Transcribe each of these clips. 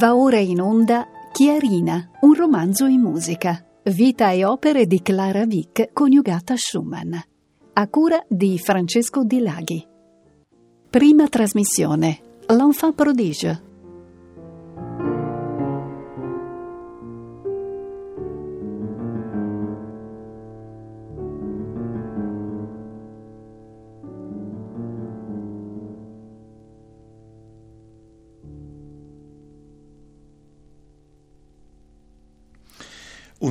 Va ora in onda Chiarina, un romanzo in musica. Vita e opere di Clara Vick coniugata a Schumann. A cura di Francesco Di Laghi. Prima trasmissione. L'enfant prodige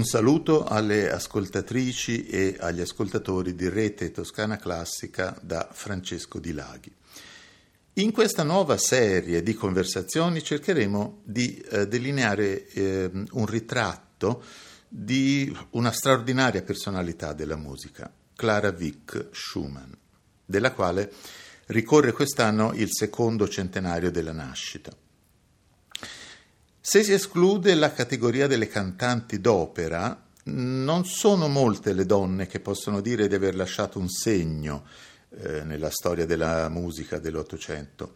saluto alle ascoltatrici e agli ascoltatori di Rete Toscana Classica da Francesco Di Laghi. In questa nuova serie di conversazioni cercheremo di eh, delineare eh, un ritratto di una straordinaria personalità della musica, Clara Vick Schumann, della quale ricorre quest'anno il secondo centenario della nascita. Se si esclude la categoria delle cantanti d'opera, non sono molte le donne che possono dire di aver lasciato un segno eh, nella storia della musica dell'Ottocento,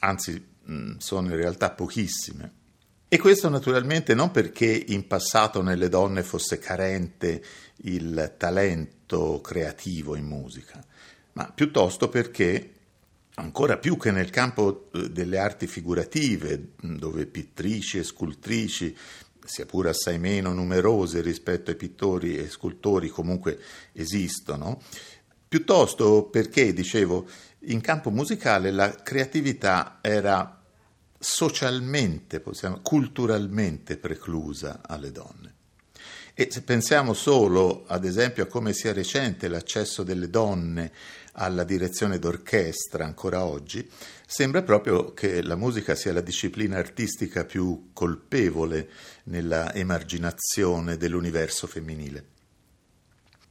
anzi mh, sono in realtà pochissime. E questo naturalmente non perché in passato nelle donne fosse carente il talento creativo in musica, ma piuttosto perché ancora più che nel campo eh, delle arti figurative, dove pittrici e scultrici, sia pure assai meno numerose rispetto ai pittori e scultori, comunque esistono, piuttosto perché, dicevo, in campo musicale la creatività era socialmente, possiamo, culturalmente preclusa alle donne. E se pensiamo solo, ad esempio, a come sia recente l'accesso delle donne alla direzione d'orchestra ancora oggi, sembra proprio che la musica sia la disciplina artistica più colpevole nella emarginazione dell'universo femminile.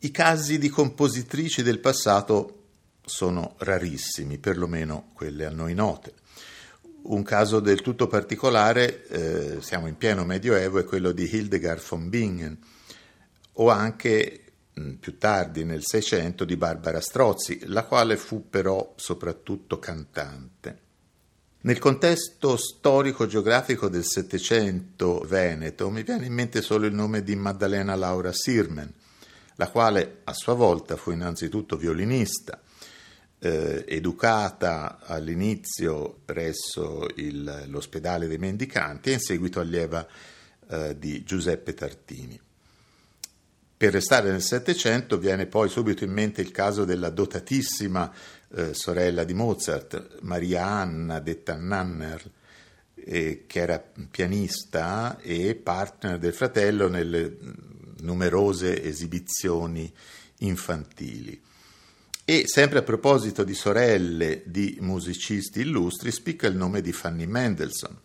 I casi di compositrici del passato sono rarissimi, perlomeno quelle a noi note. Un caso del tutto particolare, eh, siamo in pieno Medioevo, è quello di Hildegard von Bingen, o anche Mm, più tardi nel Seicento di Barbara Strozzi, la quale fu però soprattutto cantante. Nel contesto storico-geografico del Settecento veneto mi viene in mente solo il nome di Maddalena Laura Sirmen, la quale a sua volta fu innanzitutto violinista, eh, educata all'inizio presso il, l'ospedale dei mendicanti e in seguito allieva eh, di Giuseppe Tartini. Per restare nel Settecento viene poi subito in mente il caso della dotatissima eh, sorella di Mozart, Maria Anna, detta Nanner, eh, che era pianista e partner del fratello nelle numerose esibizioni infantili. E sempre a proposito di sorelle di musicisti illustri, spicca il nome di Fanny Mendelssohn.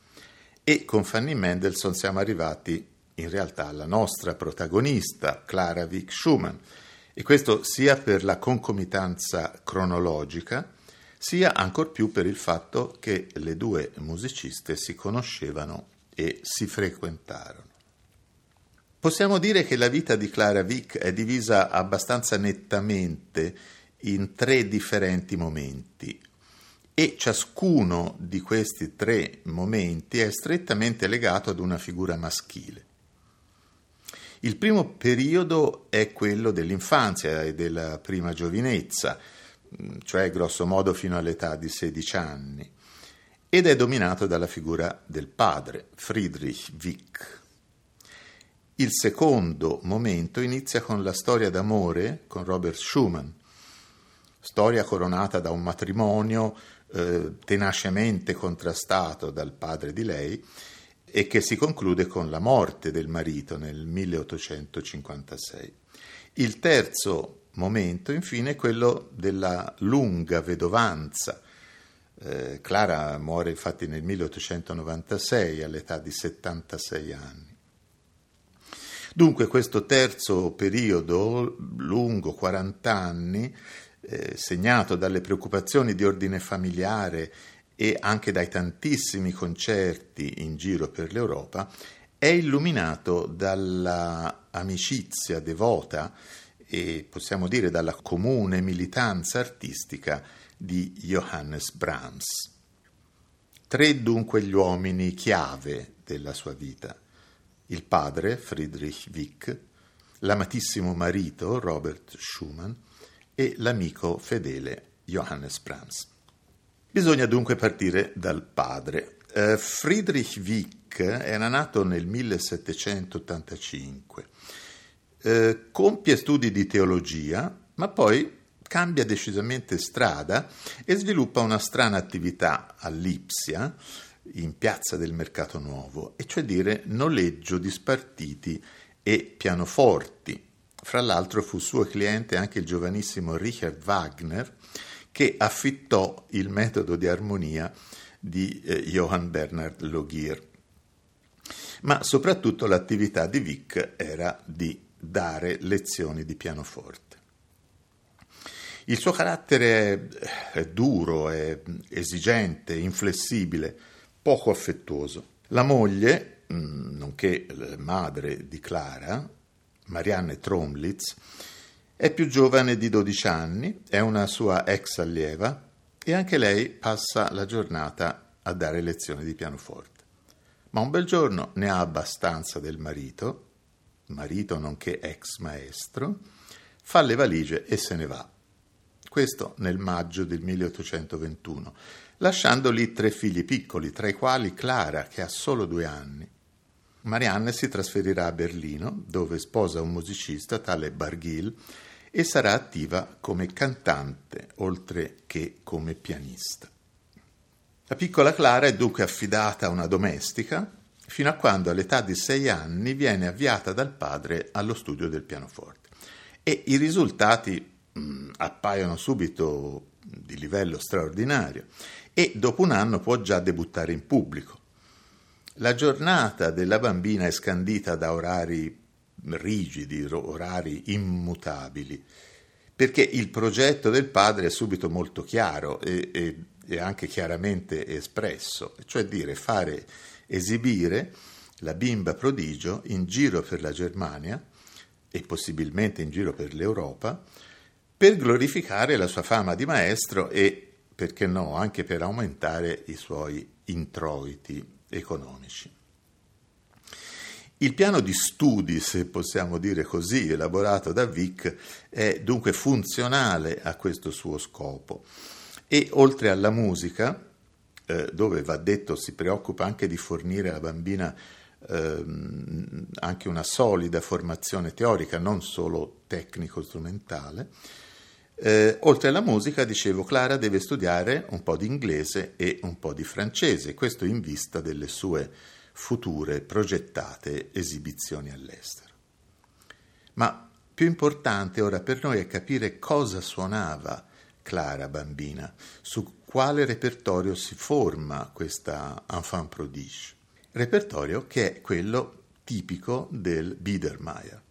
E con Fanny Mendelssohn siamo arrivati in realtà la nostra protagonista, Clara Vick Schumann, e questo sia per la concomitanza cronologica, sia ancor più per il fatto che le due musiciste si conoscevano e si frequentarono. Possiamo dire che la vita di Clara Vick è divisa abbastanza nettamente in tre differenti momenti e ciascuno di questi tre momenti è strettamente legato ad una figura maschile. Il primo periodo è quello dell'infanzia e della prima giovinezza, mm, cioè grosso modo fino all'età di 16 anni, ed è dominato dalla figura del padre, Friedrich Wick. Il secondo momento inizia con la storia d'amore con Robert Schumann, storia coronata da un matrimonio eh, tenacemente contrastato dal padre di lei e che si conclude con la morte del marito nel 1856. Il terzo momento, infine, è quello della lunga vedovanza. Eh, Clara muore infatti nel 1896 all'età di 76 anni. Dunque questo terzo periodo, lungo 40 anni, eh, segnato dalle preoccupazioni di ordine familiare e anche dai tantissimi concerti in giro per l'Europa, è illuminato dalla amicizia devota e possiamo dire dalla comune militanza artistica di Johannes Brahms. Tre dunque gli uomini chiave durante la sua vita. Il padre, Friedrich Wick, l'amatissimo marito, Robert Schumann, e l'amico fedele, Johannes Brahms. Bisogna dunque partire dal padre. Uh, Friedrich Wick era nato nel 1785. Uh, compie studi di teologia, ma poi cambia decisamente strada e sviluppa una strana attività a Lipsia, in piazza del Mercato Nuovo, e cioè dire noleggio di spartiti e pianoforti. Fra l'altro fu suo cliente anche il giovanissimo Richard Wagner, che affittò il metodo di armonia di eh, Johann Bernhard Logier. Ma soprattutto l'attività di Wick era di dare lezioni di pianoforte. Il suo carattere è duro, è esigente, inflessibile, poco affettuoso. La moglie, mm, nonché madre di Clara, Marianne Tromlitz, è più giovane di 12 anni, è una sua ex allieva e anche lei passa la giornata a dare lezioni di pianoforte. Ma un bel giorno ne ha abbastanza del marito, marito nonché ex maestro, fa le valigie e se ne va questo nel maggio del 1821, lasciando lì tre figli piccoli, tra i quali Clara, che ha solo due anni. Marianne si trasferirà a Berlino, dove sposa un musicista, tale Barghil, e sarà attiva come cantante, oltre che come pianista. La piccola Clara è dunque affidata a una domestica, fino a quando all'età di sei anni viene avviata dal padre allo studio del pianoforte. E i risultati mh, mm, appaiono subito di livello straordinario e dopo un anno può già debuttare in pubblico. La giornata della bambina è scandita da orari rigidi, orari immutabili, perché il progetto del padre è subito molto chiaro e, e, e anche chiaramente espresso, cioè dire fare esibire la bimba prodigio in giro per la Germania e possibilmente in giro per l'Europa per glorificare la sua fama di maestro e, perché no, anche per aumentare i suoi introiti economici. Il piano di studi, se possiamo dire così, elaborato da Vic, è dunque funzionale a questo suo scopo. E oltre alla musica, eh, dove va detto si preoccupa anche di fornire alla bambina eh, anche una solida formazione teorica, non solo tecnico-strumentale, eh, oltre alla musica, dicevo, Clara deve studiare un po' di inglese e un po' di francese, questo in vista delle sue future progettate esibizioni all'estero. Ma più importante ora per noi è capire cosa suonava Clara bambina, su quale repertorio si forma questa enfant prodige. Repertorio che è quello tipico del Biedermeier.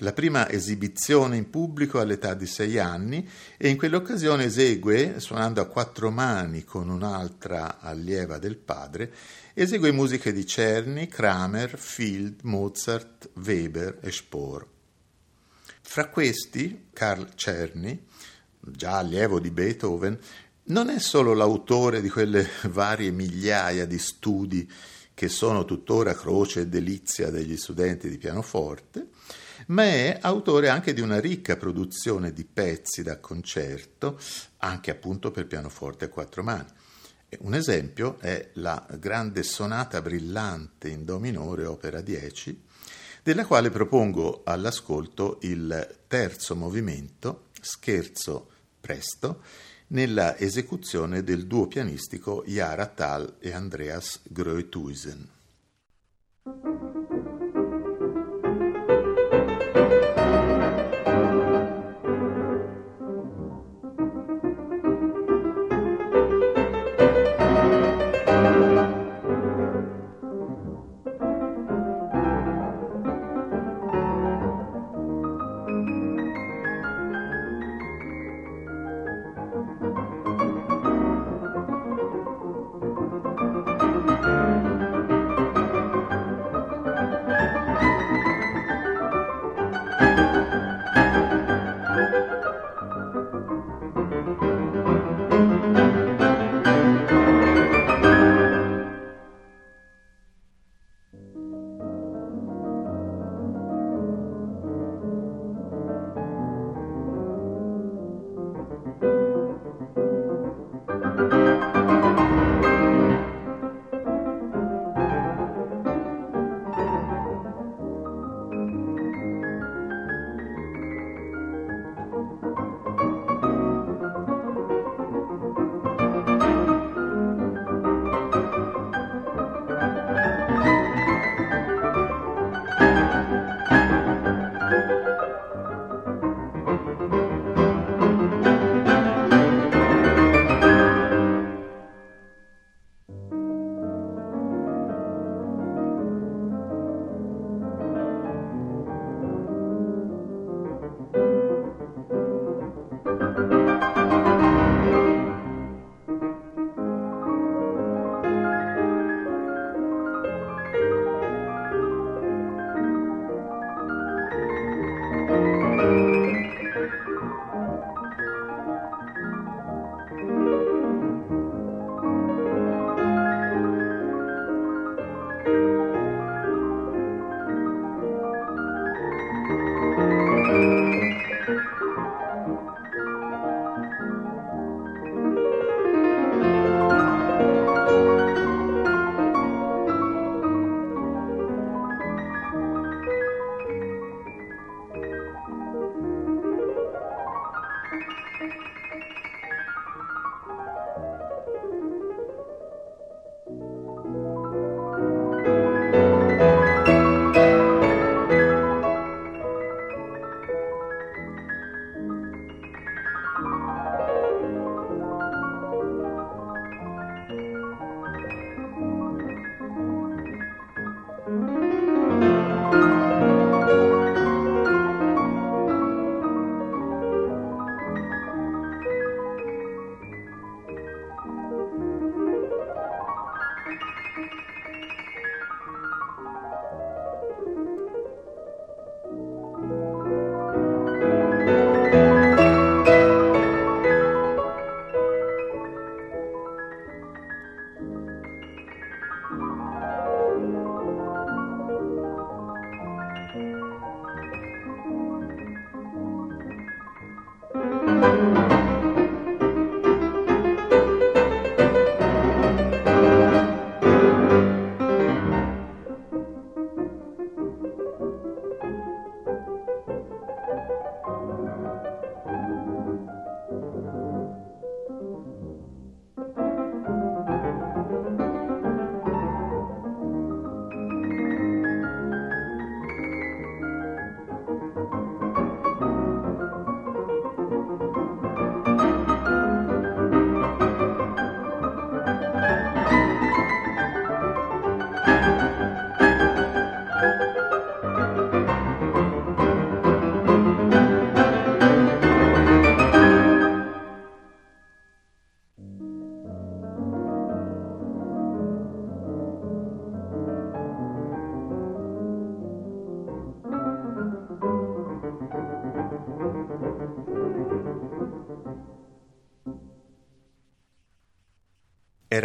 La prima esibizione in pubblico all'età di sei anni e in quell'occasione esegue, suonando a quattro mani con un'altra allieva del padre, esegue musiche di Czerny, Kramer, Field, Mozart, Weber e Spohr. Fra questi, Karl Czerny, già allievo di Beethoven, non è solo l'autore di quelle varie migliaia di studi che sono tuttora croce e delizia degli studenti di pianoforte, ma è autore anche di una ricca produzione di pezzi da concerto, anche appunto per pianoforte a quattro mani. Un esempio è la grande sonata brillante in Do minore, opera 10, della quale propongo all'ascolto il terzo movimento, scherzo presto, nella esecuzione del duo pianistico Yara Tal e Andreas Groethuisen.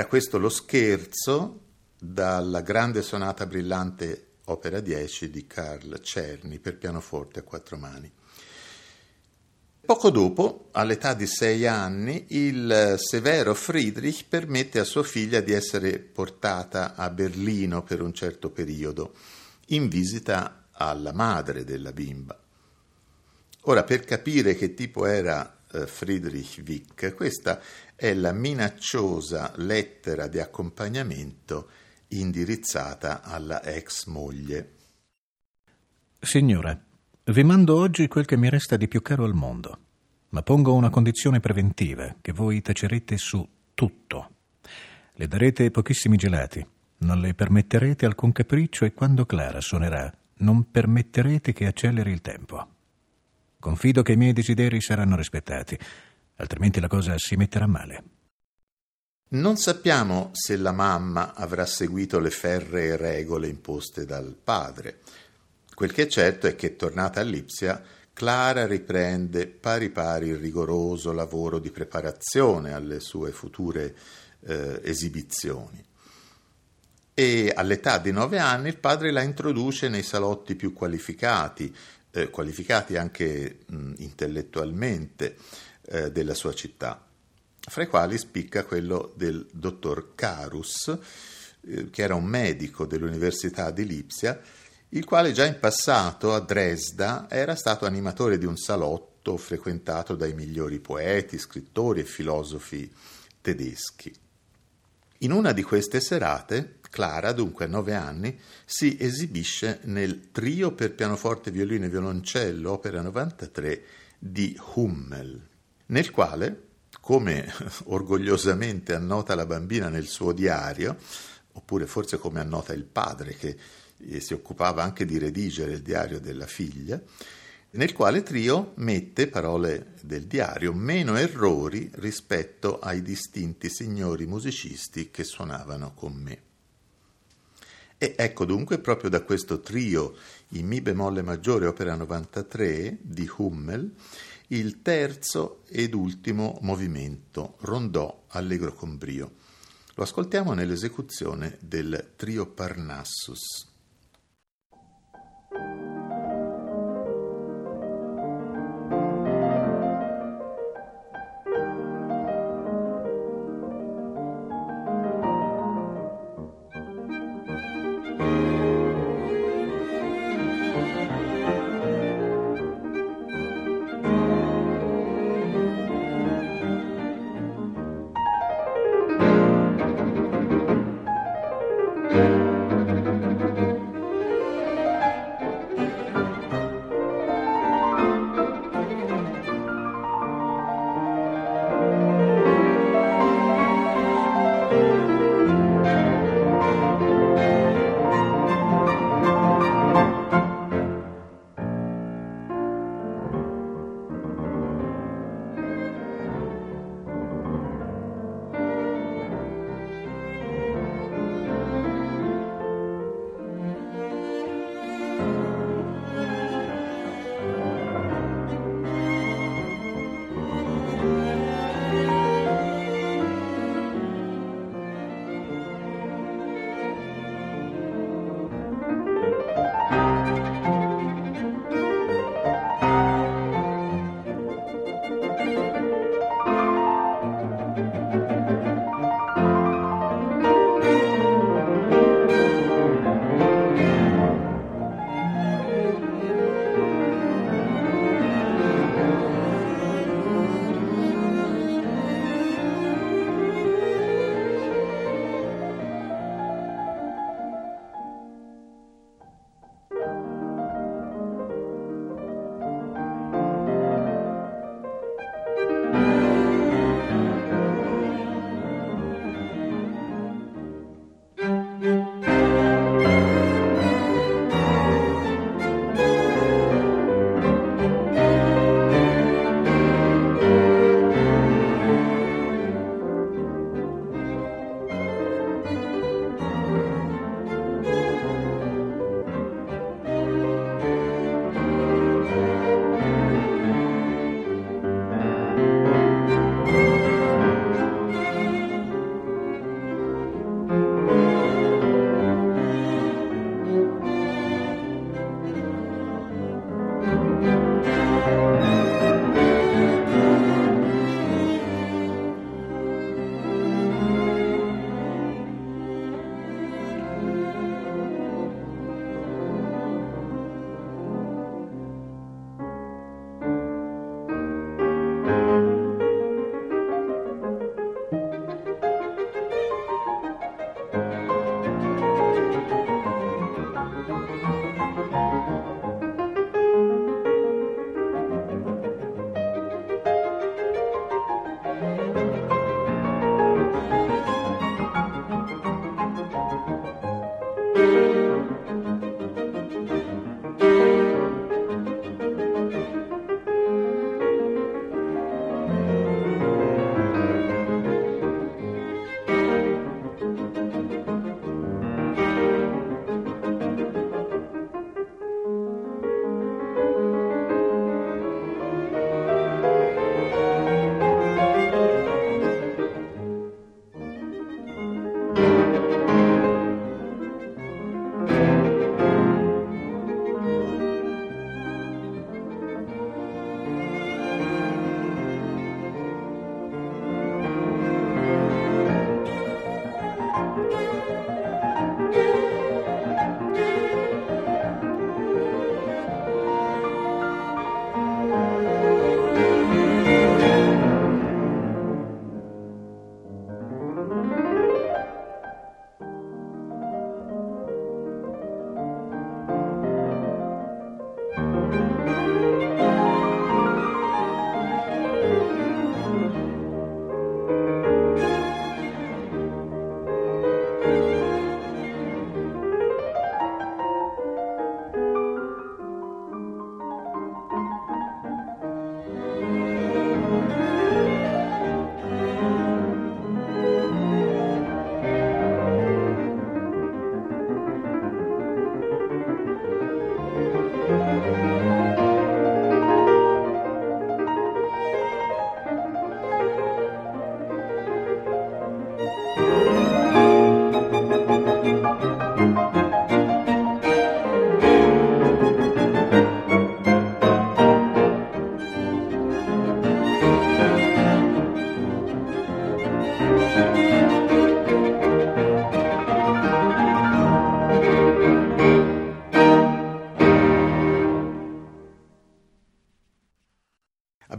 Era questo lo scherzo dalla grande sonata brillante opera 10 di Carl Czerny per pianoforte a quattro mani. Poco dopo, all'età di sei anni, il severo Friedrich permette a sua figlia di essere portata a Berlino per un certo periodo, in visita alla madre della bimba. Ora, per capire che tipo era Friedrich Wick. Questa è la minacciosa lettera di accompagnamento indirizzata alla ex moglie. Signora, vi mando oggi quel che mi resta di più caro al mondo, ma pongo una condizione preventiva, che voi tacerete su tutto. Le darete pochissimi gelati, non le permetterete alcun capriccio e quando Clara suonerà, non permetterete che acceleri il tempo. Confido che i miei desideri saranno rispettati, altrimenti la cosa si metterà male. Non sappiamo se la mamma avrà seguito le ferree regole imposte dal padre. Quel che è certo è che, tornata a Lipsia, Clara riprende pari pari il rigoroso lavoro di preparazione alle sue future eh, esibizioni. E all'età di nove anni il padre la introduce nei salotti più qualificati, eh, qualificati anche mh, intellettualmente eh, della sua città, fra i quali spicca quello del dottor Carus, eh, che era un medico dell'Università di Lipsia, il quale già in passato a Dresda era stato animatore di un salotto frequentato dai migliori poeti, scrittori e filosofi tedeschi. In una di queste serate Clara, dunque a nove anni, si esibisce nel trio per pianoforte, violino e violoncello, opera 93 di Hummel, nel quale, come orgogliosamente annota la bambina nel suo diario, oppure forse come annota il padre che eh, si occupava anche di redigere il diario della figlia, nel quale Trio mette, parole del diario, meno errori rispetto ai distinti signori musicisti che suonavano con me. E ecco dunque proprio da questo trio in Mi bemolle maggiore opera 93 di Hummel il terzo ed ultimo movimento, rondò allegro con brio. Lo ascoltiamo nell'esecuzione del trio Parnassus.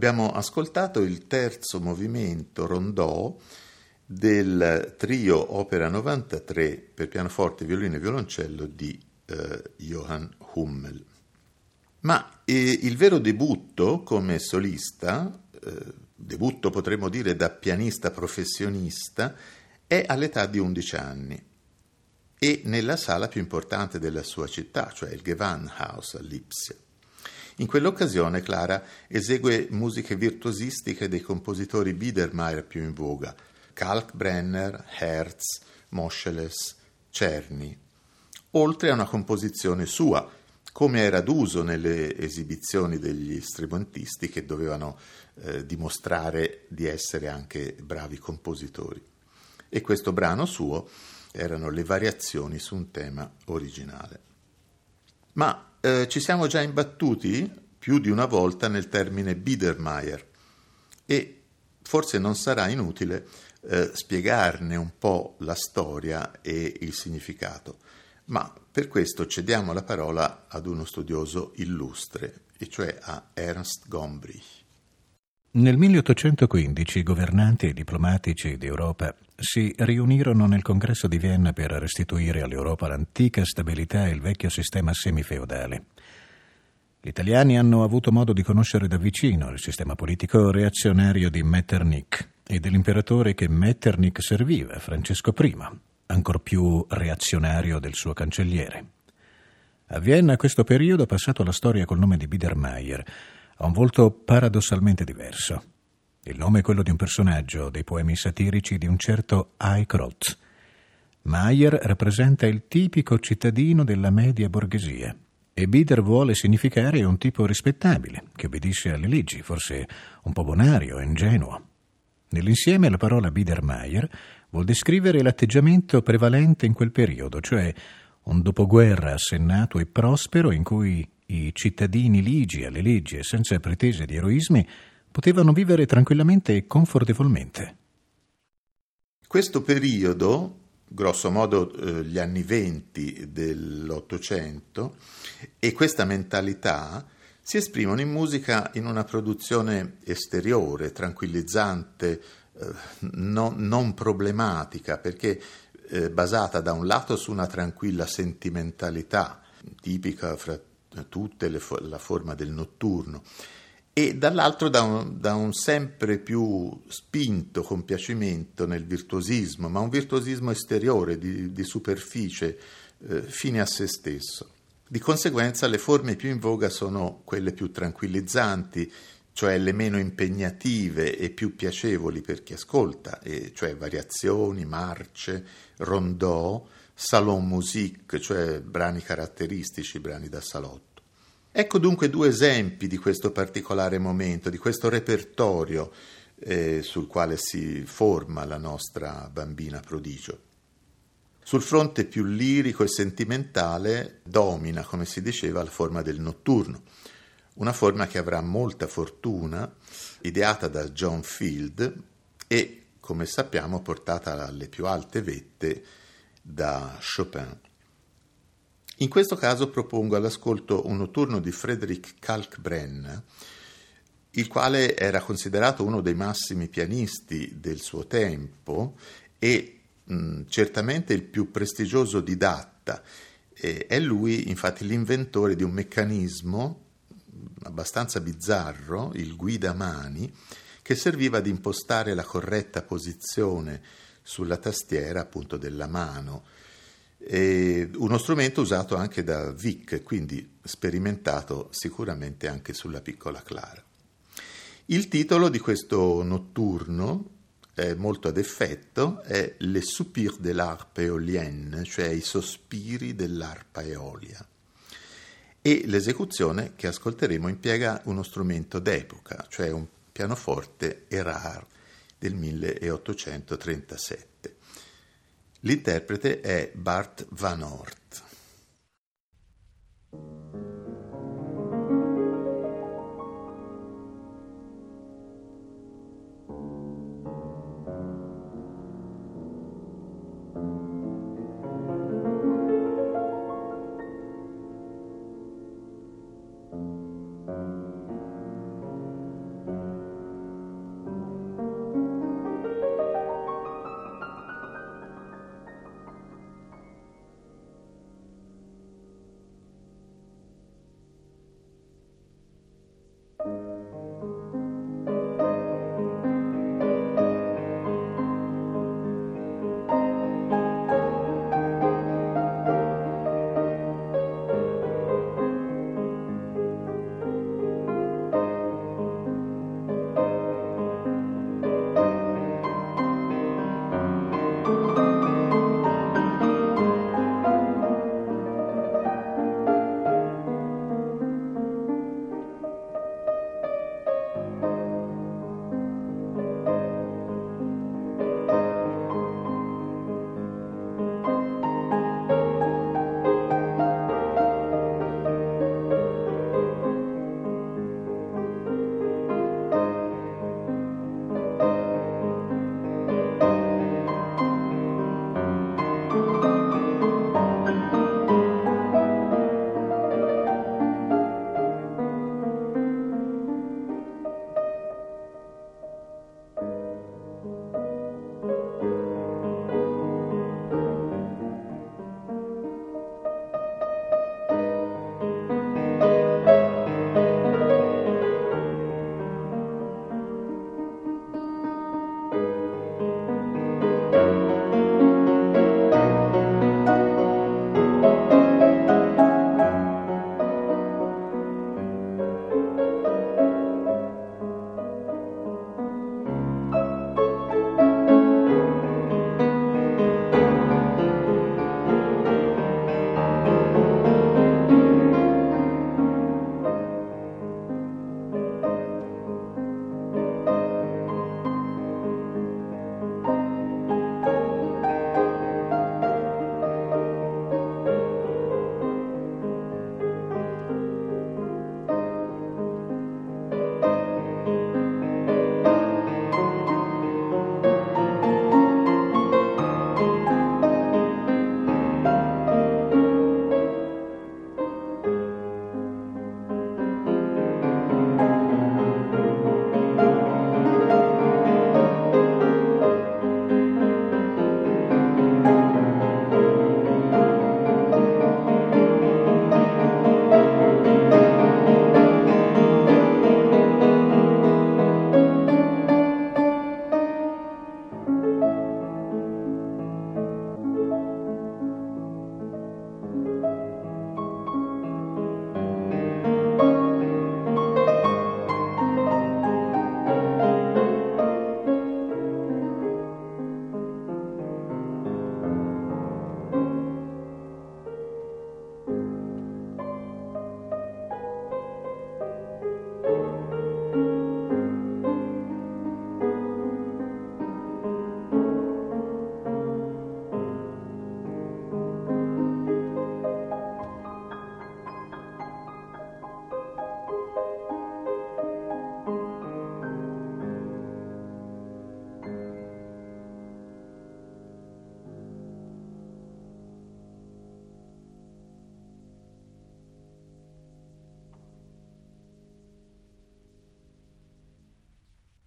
Abbiamo ascoltato il terzo movimento rondò del trio Opera 93 per pianoforte, violino e violoncello di eh, Johann Hummel. Ma eh, il vero debutto come solista, eh, debutto potremmo dire da pianista professionista, è all'età di 11 anni e nella sala più importante della sua città, cioè il Gewandhaus a Lipsia. In quell'occasione Clara esegue musiche virtuosistiche dei compositori Biedermeier più in voga, Kalkbrenner, Herz, Moscheles, Czerny, oltre a una composizione sua, come era d'uso nelle esibizioni degli strumentisti che dovevano eh, dimostrare di essere anche bravi compositori. E questo brano suo erano le variazioni su un tema originale. Ma eh, ci siamo già imbattuti più di una volta nel termine Biedermeier e forse non sarà inutile eh, spiegarne un po' la storia e il significato, ma per questo cediamo la parola ad uno studioso illustre, e cioè a Ernst Gombrich. Nel 1815 i governanti e diplomatici d'Europa si riunirono nel congresso di Vienna per restituire all'Europa l'antica stabilità e il vecchio sistema semifeudale. Gli italiani hanno avuto modo di conoscere da vicino il sistema politico reazionario di Metternich e dell'imperatore che Metternich serviva, Francesco I, ancor più reazionario del suo cancelliere. A Vienna questo periodo, passato alla storia col nome di Biedermeier, ha un volto paradossalmente diverso. Il nome è quello di un personaggio dei poemi satirici di un certo Eichroth. Mayer rappresenta il tipico cittadino della media borghesia e Bieder vuole significare un tipo rispettabile, che obbedisce alle leggi, forse un po' bonario e ingenuo. Nell'insieme la parola Biedermeier vuol descrivere l'atteggiamento prevalente in quel periodo, cioè un dopoguerra assennato e prospero in cui i cittadini ligi alle leggi e senza pretese di eroismi potevano vivere tranquillamente e confortevolmente. Questo periodo, grosso modo eh, gli anni venti dell'Ottocento, e questa mentalità si esprimono in musica in una produzione esteriore, tranquillizzante, eh, no, non problematica, perché eh, basata da un lato su una tranquilla sentimentalità, tipica fra tutte le, la forma del notturno, e dall'altro da un, da un, sempre più spinto compiacimento nel virtuosismo, ma un virtuosismo esteriore, di, di superficie, eh, fine a se stesso. Di conseguenza le forme più in voga sono quelle più tranquillizzanti, cioè le meno impegnative e più piacevoli per chi ascolta, e cioè variazioni, marce, rondò, salon musique, cioè brani caratteristici, brani da salotto. Ecco dunque due esempi di questo particolare momento, di questo repertorio eh, sul quale si forma la nostra bambina prodigio. Sul fronte più lirico e sentimentale domina, come si diceva, la forma del notturno, una forma che avrà molta fortuna, ideata da John Field e, come sappiamo, portata alle più alte vette da Chopin. In questo caso propongo all'ascolto un notturno di Frederick Kalkbrenner, il quale era considerato uno dei massimi pianisti del suo tempo e mh, certamente il più prestigioso didatta. E è lui infatti l'inventore di un meccanismo abbastanza bizzarro, il guidamani, che serviva ad impostare la corretta posizione sulla tastiera appunto della mano. E uno strumento usato anche da Vic, quindi sperimentato sicuramente anche sulla piccola Clara. Il titolo di questo notturno è molto ad effetto, è Le soupir de l'arpe éolienne, cioè i sospiri dell'arpa eolia. E l'esecuzione che ascolteremo impiega uno strumento d'epoca, cioè un pianoforte Erard del 1837. L'interprete è Bart Van Oort.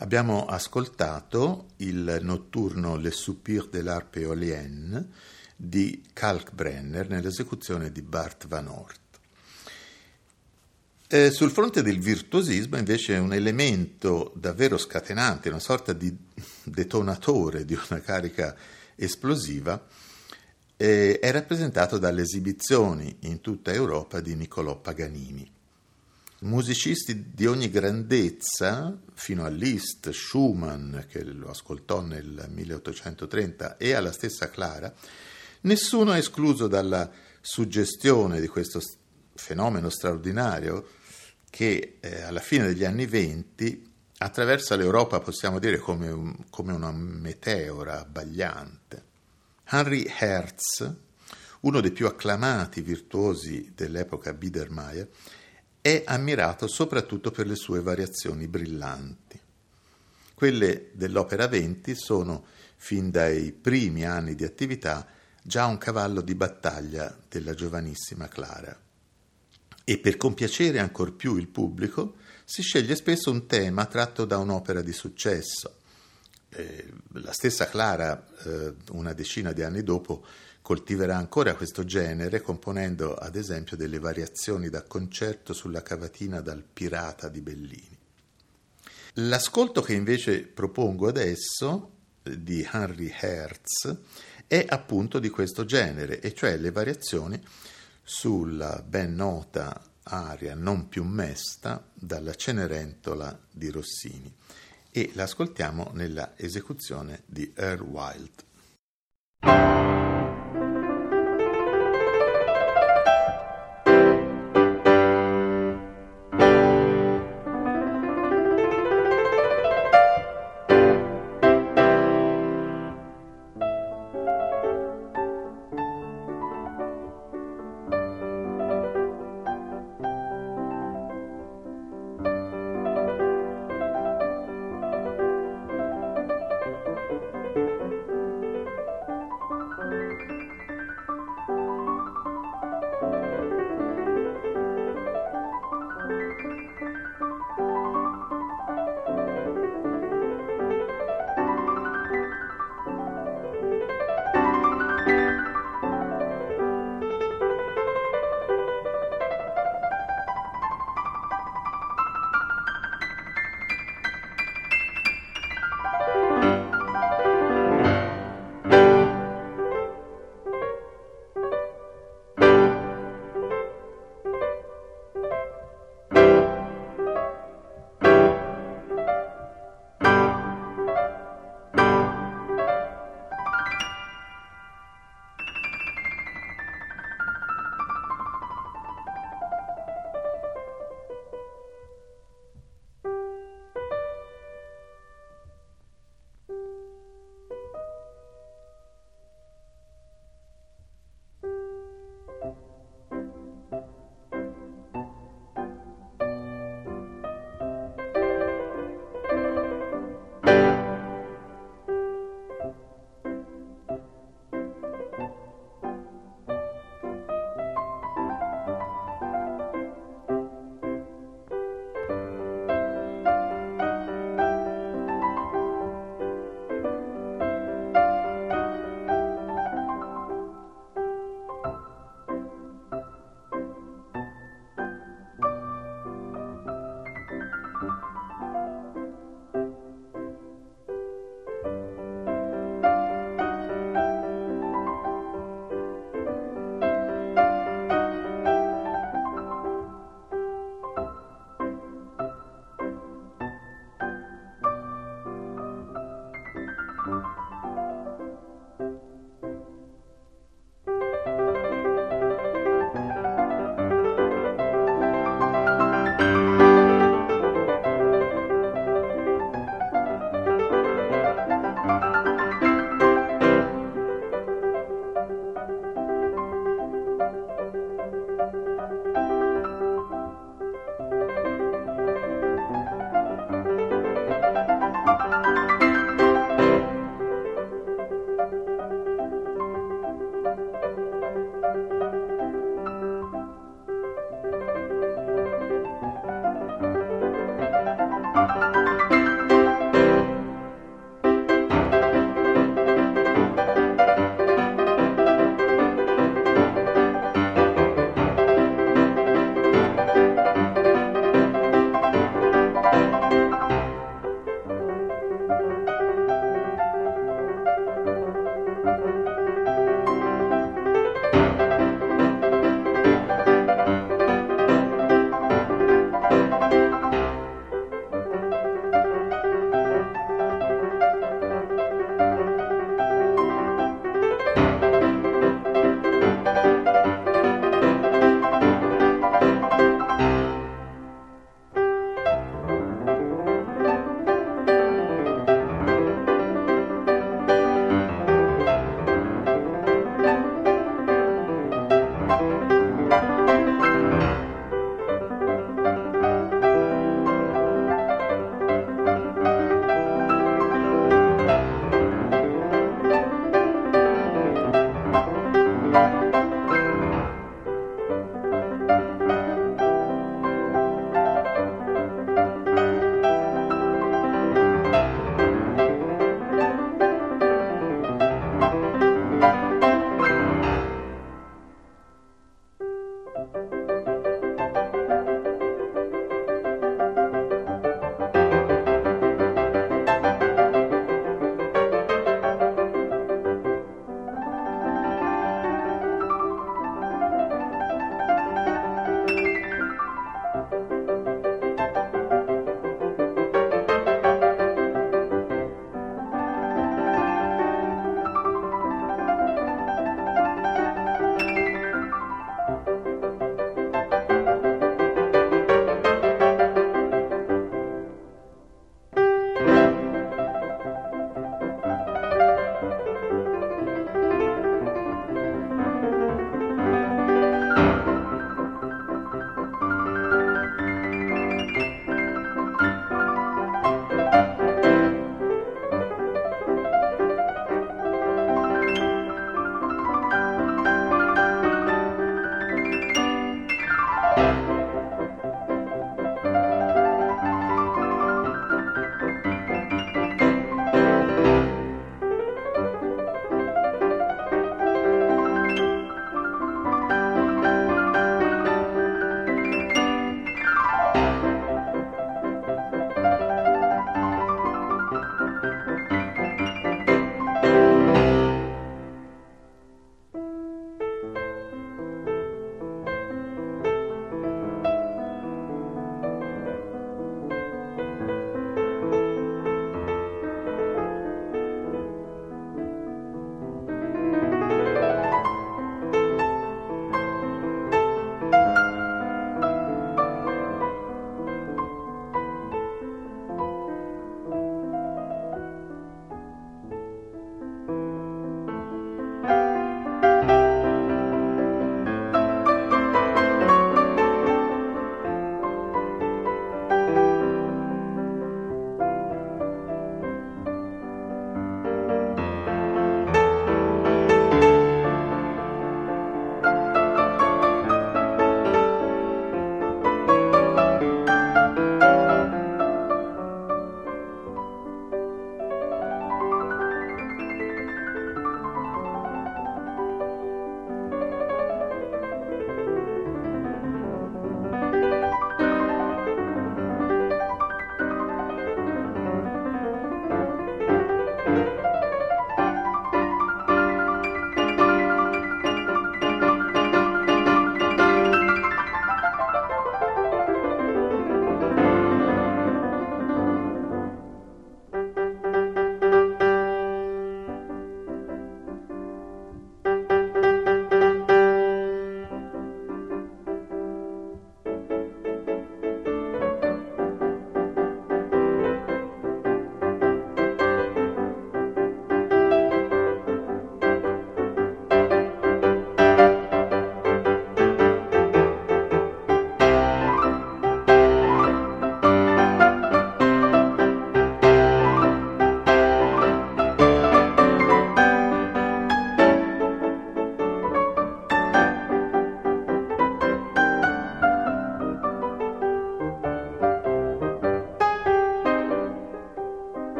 Abbiamo ascoltato il notturno Le Soupir de l'Arpe Éolienne di Kalkbrenner nell'esecuzione di Bart Van Oort. Eh, sul fronte del virtuosismo invece un elemento davvero scatenante, una sorta di detonatore di una carica esplosiva, eh, è rappresentato dalle esibizioni in tutta Europa di Niccolò Paganini musicisti di ogni grandezza, fino a Liszt, Schumann, che lo ascoltò nel 1830, e alla stessa Clara, nessuno è escluso dalla suggestione di questo fenomeno straordinario che eh, alla fine degli anni venti attraversa l'Europa, possiamo dire, come, un, come una meteora abbagliante. Henry Hertz, uno dei più acclamati virtuosi dell'epoca Biedermeier, è ammirato soprattutto per le sue variazioni brillanti. Quelle dell'Opera 20 sono, fin dai primi anni di attività, già un cavallo di battaglia della giovanissima Clara. E per compiacere ancor più il pubblico si sceglie spesso un tema tratto da un'opera di successo. Eh, la stessa Clara, eh, una decina di anni dopo, coltiverà ancora questo genere componendo ad esempio delle variazioni da concerto sulla cavatina dal Pirata di Bellini. L'ascolto che invece propongo adesso di Henry Hertz è appunto di questo genere, e cioè le variazioni sulla ben nota aria non più mesta dalla Cenerentola di Rossini e l'ascoltiamo nella esecuzione di Earl Wilde.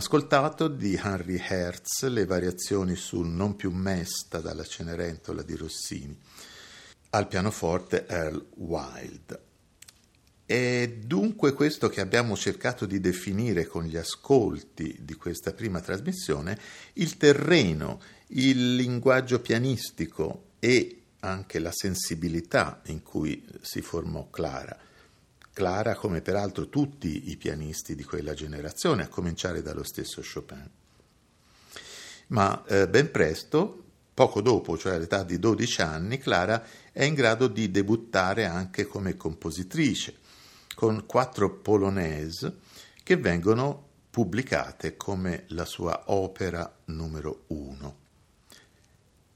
Ascoltato di Henry Hertz le variazioni sul Non più mesta dalla Cenerentola di Rossini, al pianoforte Earl Wild. È dunque questo che abbiamo cercato di definire con gli ascolti di questa prima trasmissione, il terreno, il linguaggio pianistico e anche la sensibilità in cui si formò Clara. Clara come peraltro tutti i pianisti di quella generazione, a cominciare dallo stesso Chopin. Ma eh, ben presto, poco dopo, cioè all'età di 12 anni, Clara è in grado di debuttare anche come compositrice con quattro polonaise che vengono pubblicate come la sua opera numero uno.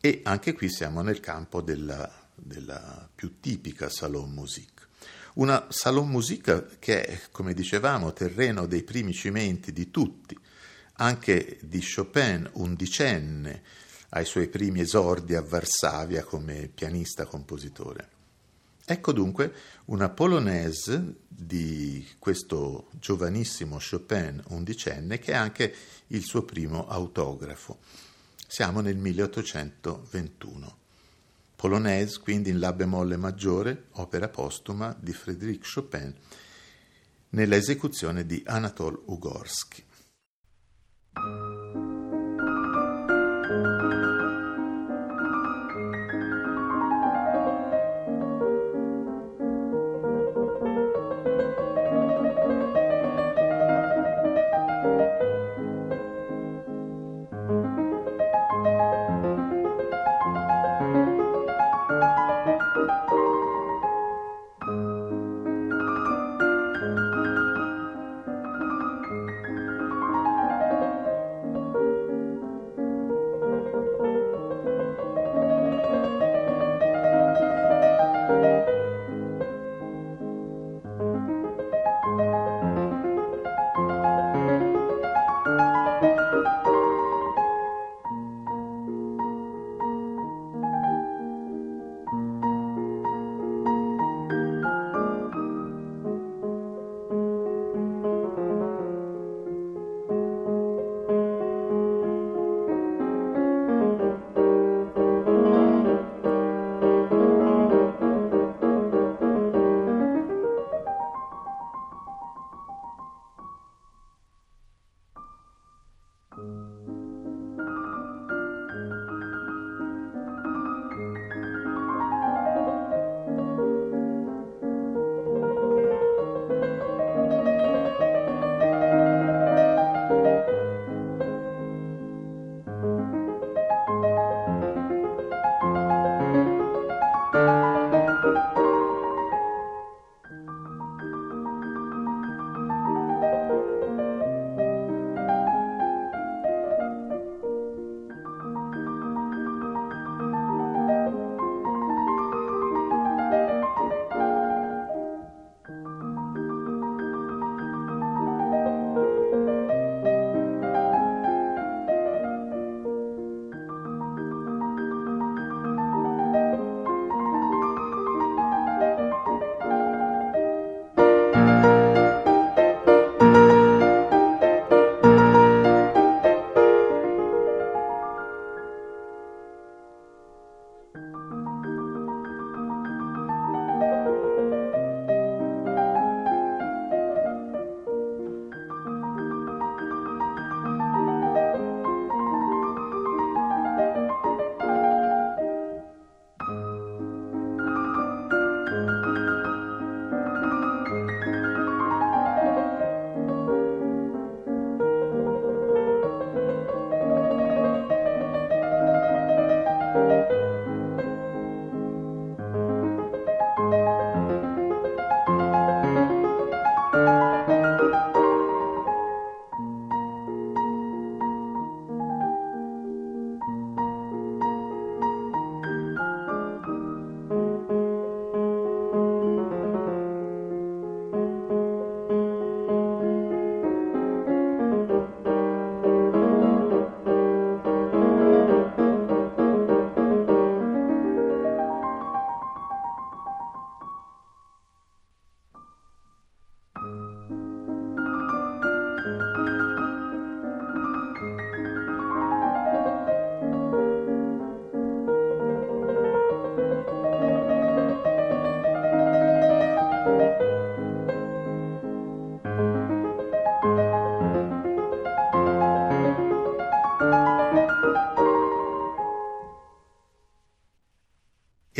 E anche qui siamo nel campo della, della più tipica salon musique. Una salon musique che è, come dicevamo, terreno dei primi cimenti di tutti, anche di Chopin, undicenne, ai suoi primi esordi a Varsavia come pianista-compositore. Ecco dunque una polonaise di questo giovanissimo Chopin undicenne che è anche il suo primo autografo. Siamo nel 1821. Polonaise quindi in La bemolle maggiore, opera postuma di Frédéric Chopin, nella esecuzione di Anatol Ugorsky.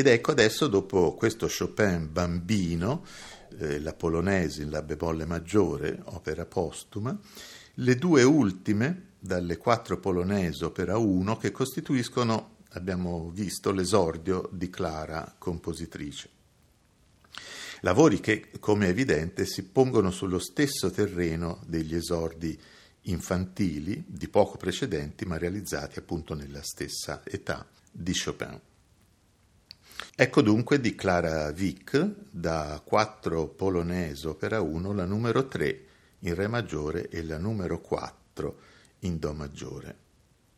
Ed ecco adesso, dopo questo Chopin bambino, eh, la Polonese in La Bemolle maggiore, opera postuma, le due ultime, dalle quattro polonesi, opera 1, che costituiscono, abbiamo visto, l'esordio di Clara, compositrice. Lavori che, come è evidente, si pongono sullo stesso terreno degli esordi infantili, di poco precedenti, ma realizzati appunto nella stessa età di Chopin. Ecco dunque di Clara Wick, da 4 polonese opera 1, la numero 3 in Re maggiore e la numero 4 in Do maggiore.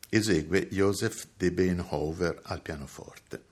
Esegue Joseph de Beenhover al pianoforte.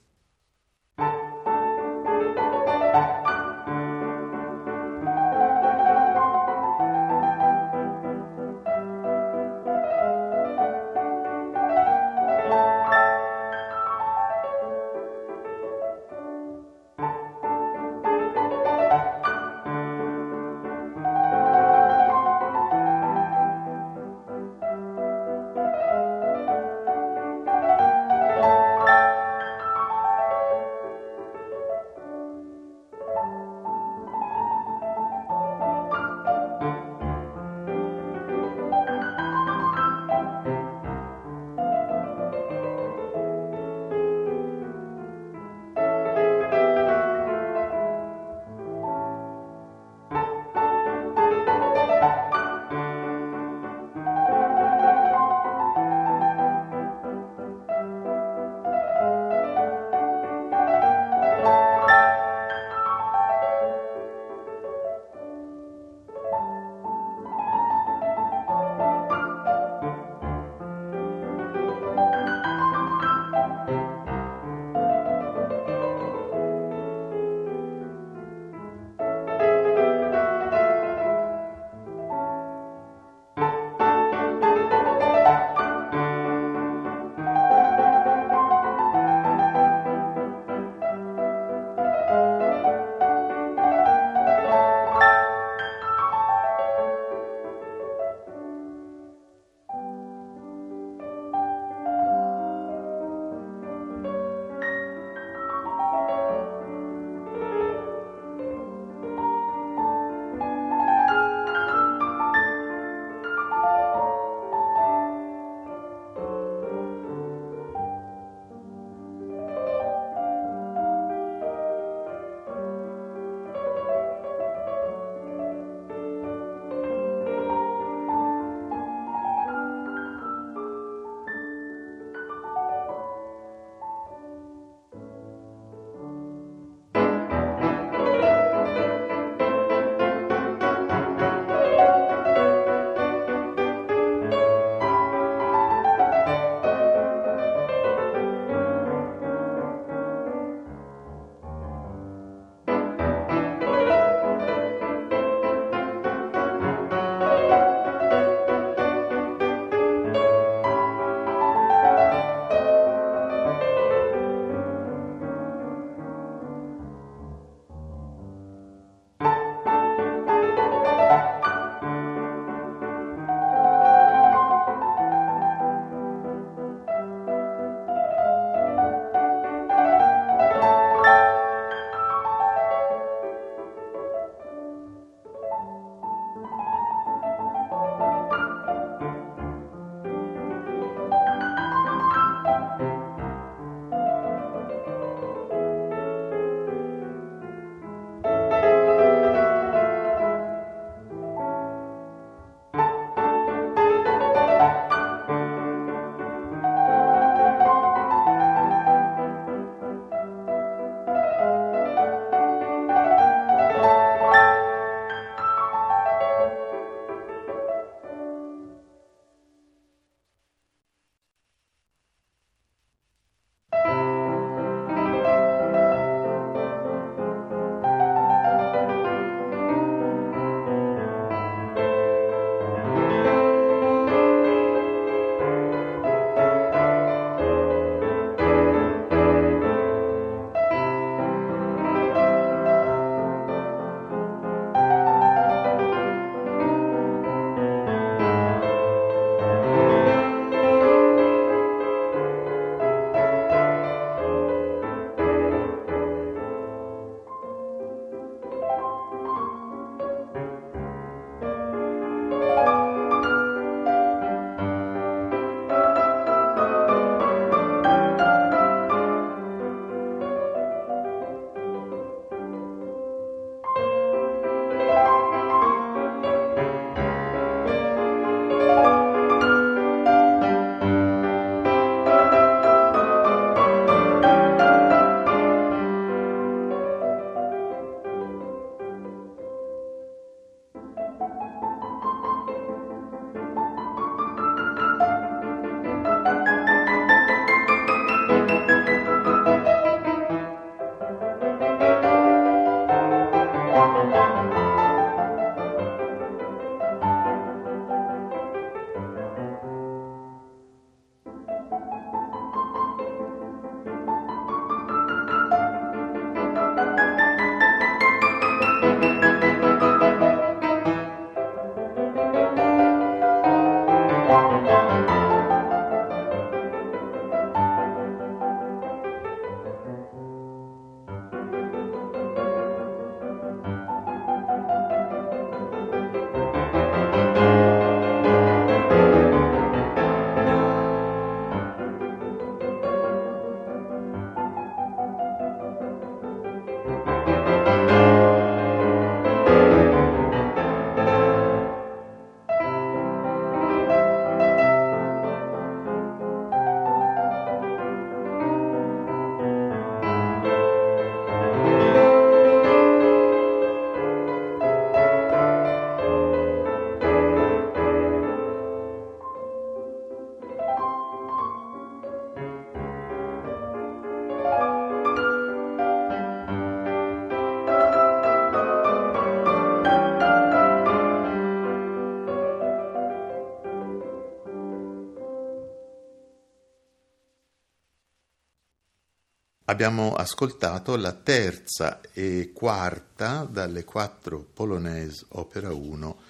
Abbiamo ascoltato la terza e quarta dalle quattro Polonaise Opera 1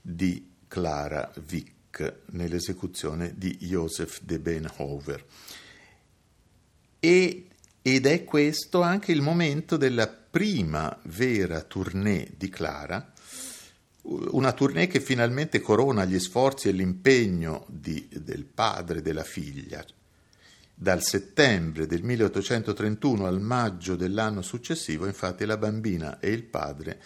di Clara Wick nell'esecuzione di Joseph de Benhover. E, ed è questo anche il momento della prima vera tournée di Clara, una tournée che finalmente corona gli sforzi e l'impegno di, del padre e della figlia, dal settembre del 1831 al maggio dell'anno successivo, infatti, la bambina e il padre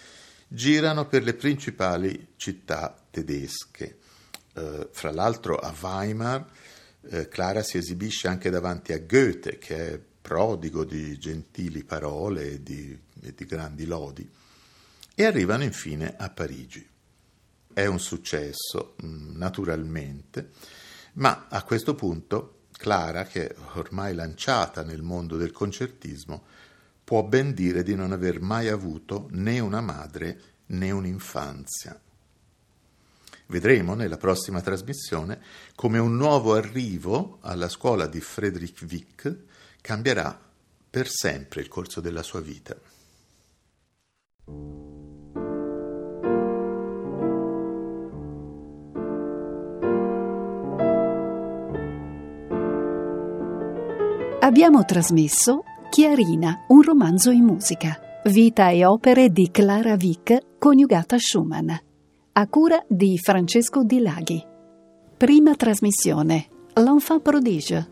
girano per le principali città tedesche. Eh, fra l'altro a Weimar eh, Clara si esibisce anche davanti a Goethe, che è prodigo di gentili parole e di, e di grandi lodi, e arrivano infine a Parigi. È un successo, mm, naturalmente, ma a questo punto Clara, che è ormai lanciata nel mondo del concertismo, può ben dire di non aver mai avuto né una madre né un'infanzia. Vedremo nella prossima trasmissione come un nuovo arrivo alla scuola di Friedrich Wick cambierà per sempre il corso della sua vita. Abbiamo trasmesso Chiarina, un romanzo in musica. Vita e opere di Clara Wick coniugata Schumann. A cura di Francesco Di Laghi. Prima trasmissione. L'enfant prodige